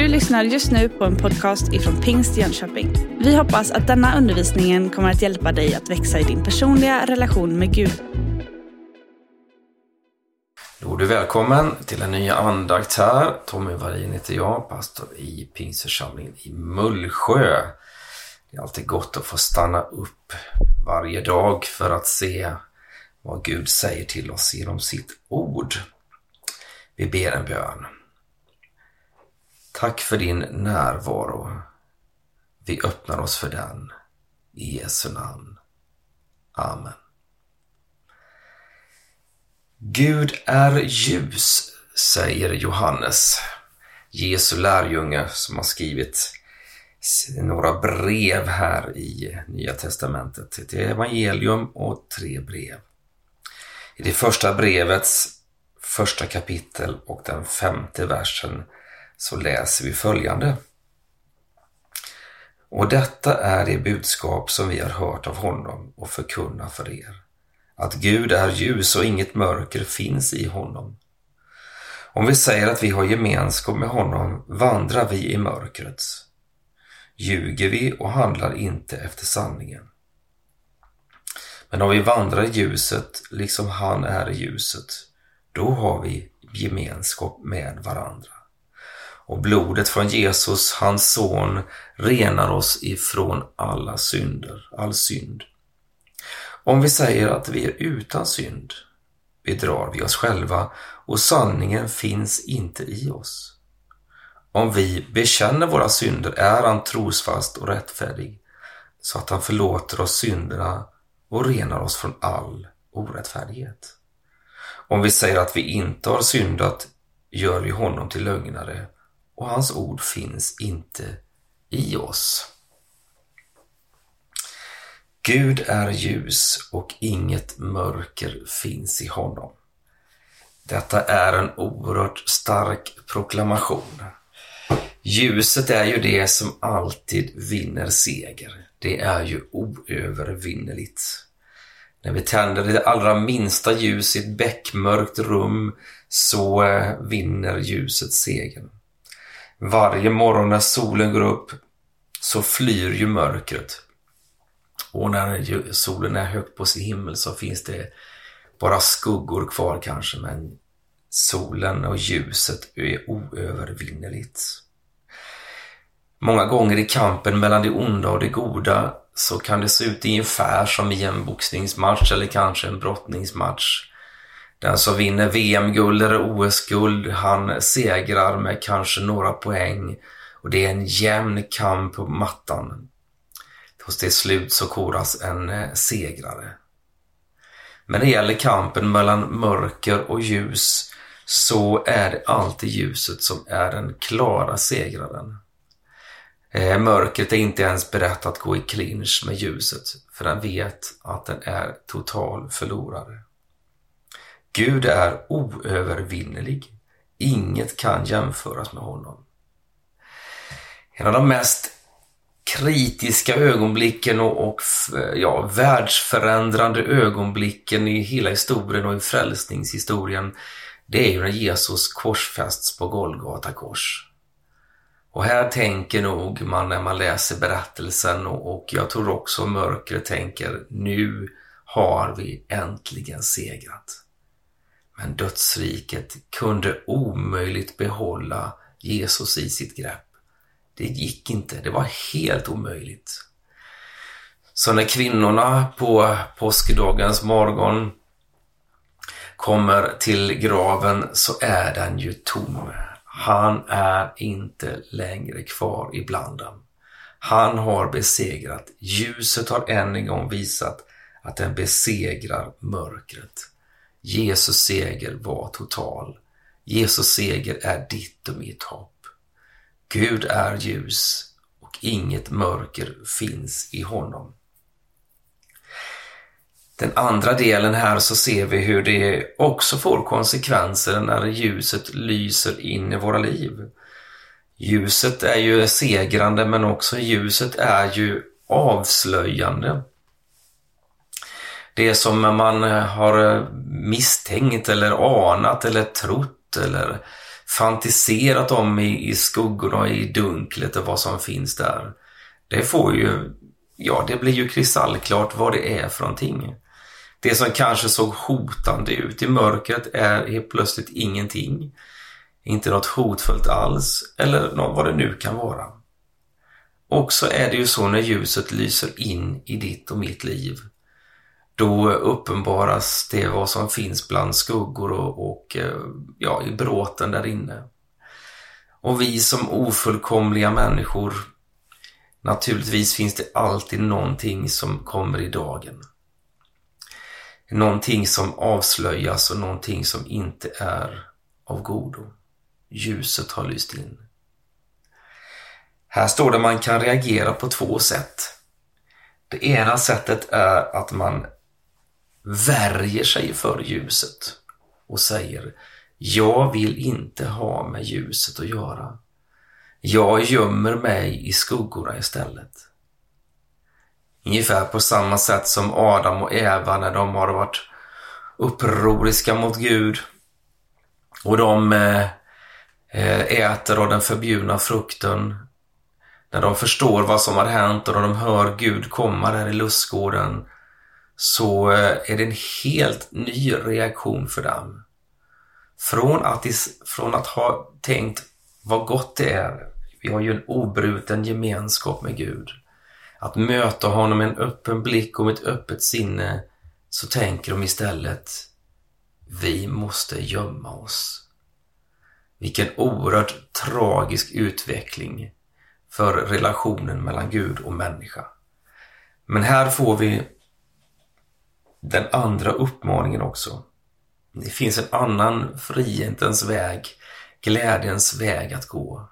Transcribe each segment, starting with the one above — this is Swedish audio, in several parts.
Du lyssnar just nu på en podcast ifrån Pingst Jönköping. Vi hoppas att denna undervisning kommer att hjälpa dig att växa i din personliga relation med Gud. Då är du välkommen till en ny andakt här. Tommy Varin heter jag, pastor i Pingstförsamlingen i Mullsjö. Det är alltid gott att få stanna upp varje dag för att se vad Gud säger till oss genom sitt ord. Vi ber en bön. Tack för din närvaro. Vi öppnar oss för den. I Jesu namn. Amen. Gud är ljus, säger Johannes, Jesu lärjunge som har skrivit några brev här i Nya Testamentet. Ett evangelium och tre brev. I det första brevets första kapitel och den femte versen så läser vi följande. Och detta är det budskap som vi har hört av honom och förkunnar för er. Att Gud är ljus och inget mörker finns i honom. Om vi säger att vi har gemenskap med honom vandrar vi i mörkret. Ljuger vi och handlar inte efter sanningen. Men om vi vandrar i ljuset liksom han är i ljuset, då har vi gemenskap med varandra. Och blodet från Jesus, hans son, renar oss ifrån alla synder, all synd. Om vi säger att vi är utan synd bedrar vi oss själva och sanningen finns inte i oss. Om vi bekänner våra synder är han trosfast och rättfärdig så att han förlåter oss synderna och renar oss från all orättfärdighet. Om vi säger att vi inte har syndat gör vi honom till lögnare och hans ord finns inte i oss. Gud är ljus och inget mörker finns i honom. Detta är en oerhört stark proklamation. Ljuset är ju det som alltid vinner seger. Det är ju oövervinneligt. När vi tänder det allra minsta ljus i ett bäckmörkt rum så eh, vinner ljuset segern. Varje morgon när solen går upp så flyr ju mörkret. Och när solen är högt på sin himmel så finns det bara skuggor kvar kanske, men solen och ljuset är oövervinneligt. Många gånger i kampen mellan det onda och det goda så kan det se ut ungefär som i en boxningsmatch eller kanske en brottningsmatch. Den som vinner VM-guld eller OS-guld, han segrar med kanske några poäng och det är en jämn kamp på mattan. Hos det slut så koras en eh, segrare. Men när det gäller kampen mellan mörker och ljus så är det alltid ljuset som är den klara segraren. Eh, mörkret är inte ens berett att gå i clinch med ljuset för den vet att den är total förlorare. Gud är oövervinnelig. Inget kan jämföras med honom. En av de mest kritiska ögonblicken och, och ja, världsförändrande ögonblicken i hela historien och i frälsningshistorien det är ju när Jesus korsfästs på Golgata kors. Och här tänker nog man när man läser berättelsen och, och jag tror också mörkret tänker nu har vi äntligen segrat. Men dödsriket kunde omöjligt behålla Jesus i sitt grepp. Det gick inte, det var helt omöjligt. Så när kvinnorna på påskdagens morgon kommer till graven så är den ju tom. Han är inte längre kvar ibland dem. Han har besegrat. Ljuset har än en gång visat att den besegrar mörkret. Jesus seger var total. Jesus seger är ditt och mitt hopp. Gud är ljus och inget mörker finns i honom. Den andra delen här så ser vi hur det också får konsekvenser när ljuset lyser in i våra liv. Ljuset är ju segrande men också ljuset är ju avslöjande. Det som man eh, har eh, misstänkt eller anat eller trott eller fantiserat om i, i skuggorna, i dunklet och vad som finns där. Det får ju, ja det blir ju kristallklart vad det är för någonting. Det som kanske såg hotande ut i mörkret är helt plötsligt ingenting. Inte något hotfullt alls, eller vad det nu kan vara. Och så är det ju så när ljuset lyser in i ditt och mitt liv. Då uppenbaras det vad som finns bland skuggor och, och eh, ja, i bråten där inne. Och vi som ofullkomliga människor, naturligtvis finns det alltid någonting som kommer i dagen. Någonting som avslöjas och någonting som inte är av godo. Ljuset har lyst in. Här står det att man kan reagera på två sätt. Det ena sättet är att man värjer sig för ljuset och säger jag vill inte ha med ljuset att göra. Jag gömmer mig i skuggorna istället. Ungefär på samma sätt som Adam och Eva när de har varit upproriska mot Gud och de eh, eh, äter av den förbjudna frukten. När de förstår vad som har hänt och de hör Gud komma där i lustgården så eh, är det en helt ny reaktion för dem. Från att, från att ha tänkt vad gott det är, vi har ju en obruten gemenskap med Gud. Att möta honom med en öppen blick och med ett öppet sinne så tänker de istället vi måste gömma oss. Vilken oerhört tragisk utveckling för relationen mellan Gud och människa. Men här får vi den andra uppmaningen också. Det finns en annan frihetens väg, glädjens väg att gå.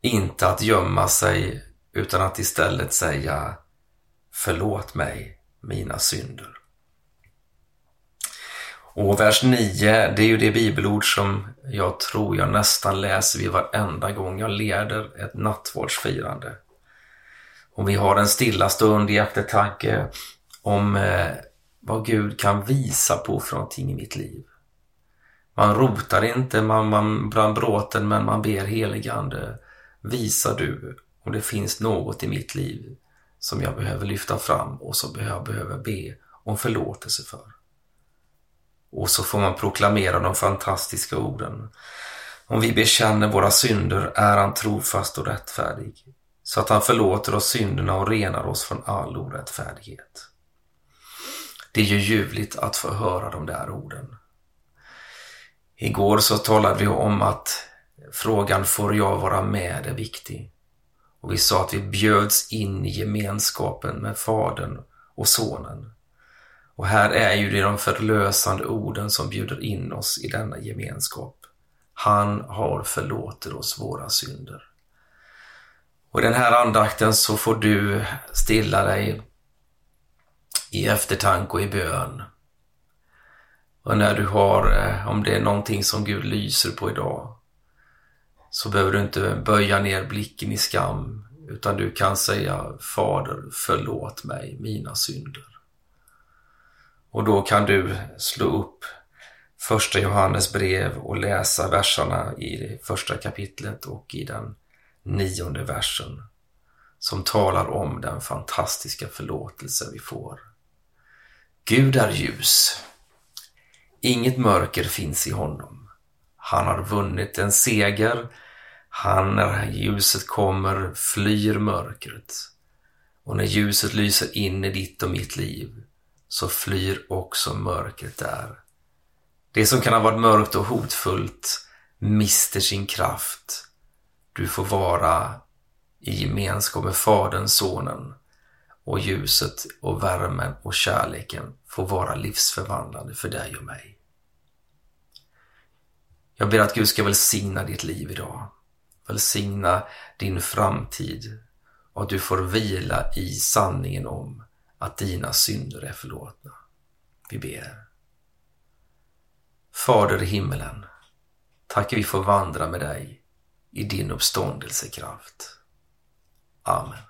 Inte att gömma sig utan att istället säga Förlåt mig mina synder. Och vers 9, det är ju det bibelord som jag tror jag nästan läser vid varenda gång jag leder ett nattvardsfirande. Och vi har en stilla stund i eftertanke om eh, vad Gud kan visa på för någonting i mitt liv. Man rotar inte man, man bland bråten men man ber heligande. Visa du om det finns något i mitt liv som jag behöver lyfta fram och som jag behöver be om förlåtelse för. Och så får man proklamera de fantastiska orden. Om vi bekänner våra synder är han trofast och rättfärdig, så att han förlåter oss synderna och renar oss från all orättfärdighet. Det är ju ljuvligt att få höra de där orden. Igår så talade vi om att frågan får jag vara med är viktig. Och vi sa att vi bjöds in i gemenskapen med Fadern och Sonen. Och här är ju det de förlösande orden som bjuder in oss i denna gemenskap. Han har förlåtit oss våra synder. Och i den här andakten så får du stilla dig i eftertanke och i bön. Och när du har, eh, om det är någonting som Gud lyser på idag, så behöver du inte böja ner blicken i skam, utan du kan säga Fader, förlåt mig mina synder. Och då kan du slå upp första Johannes brev och läsa verserna i det första kapitlet och i den nionde versen som talar om den fantastiska förlåtelse vi får. Gud är ljus. Inget mörker finns i honom. Han har vunnit en seger. Han, när ljuset kommer, flyr mörkret. Och när ljuset lyser in i ditt och mitt liv så flyr också mörkret där. Det som kan ha varit mörkt och hotfullt mister sin kraft. Du får vara i gemenskap med Fadern, Sonen och ljuset och värmen och kärleken får vara livsförvandlande för dig och mig. Jag ber att Gud ska välsigna ditt liv idag. Välsigna din framtid och att du får vila i sanningen om att dina synder är förlåtna. Vi ber. Fader i himmelen, tack att vi får vandra med dig i din uppståndelsekraft. Amen.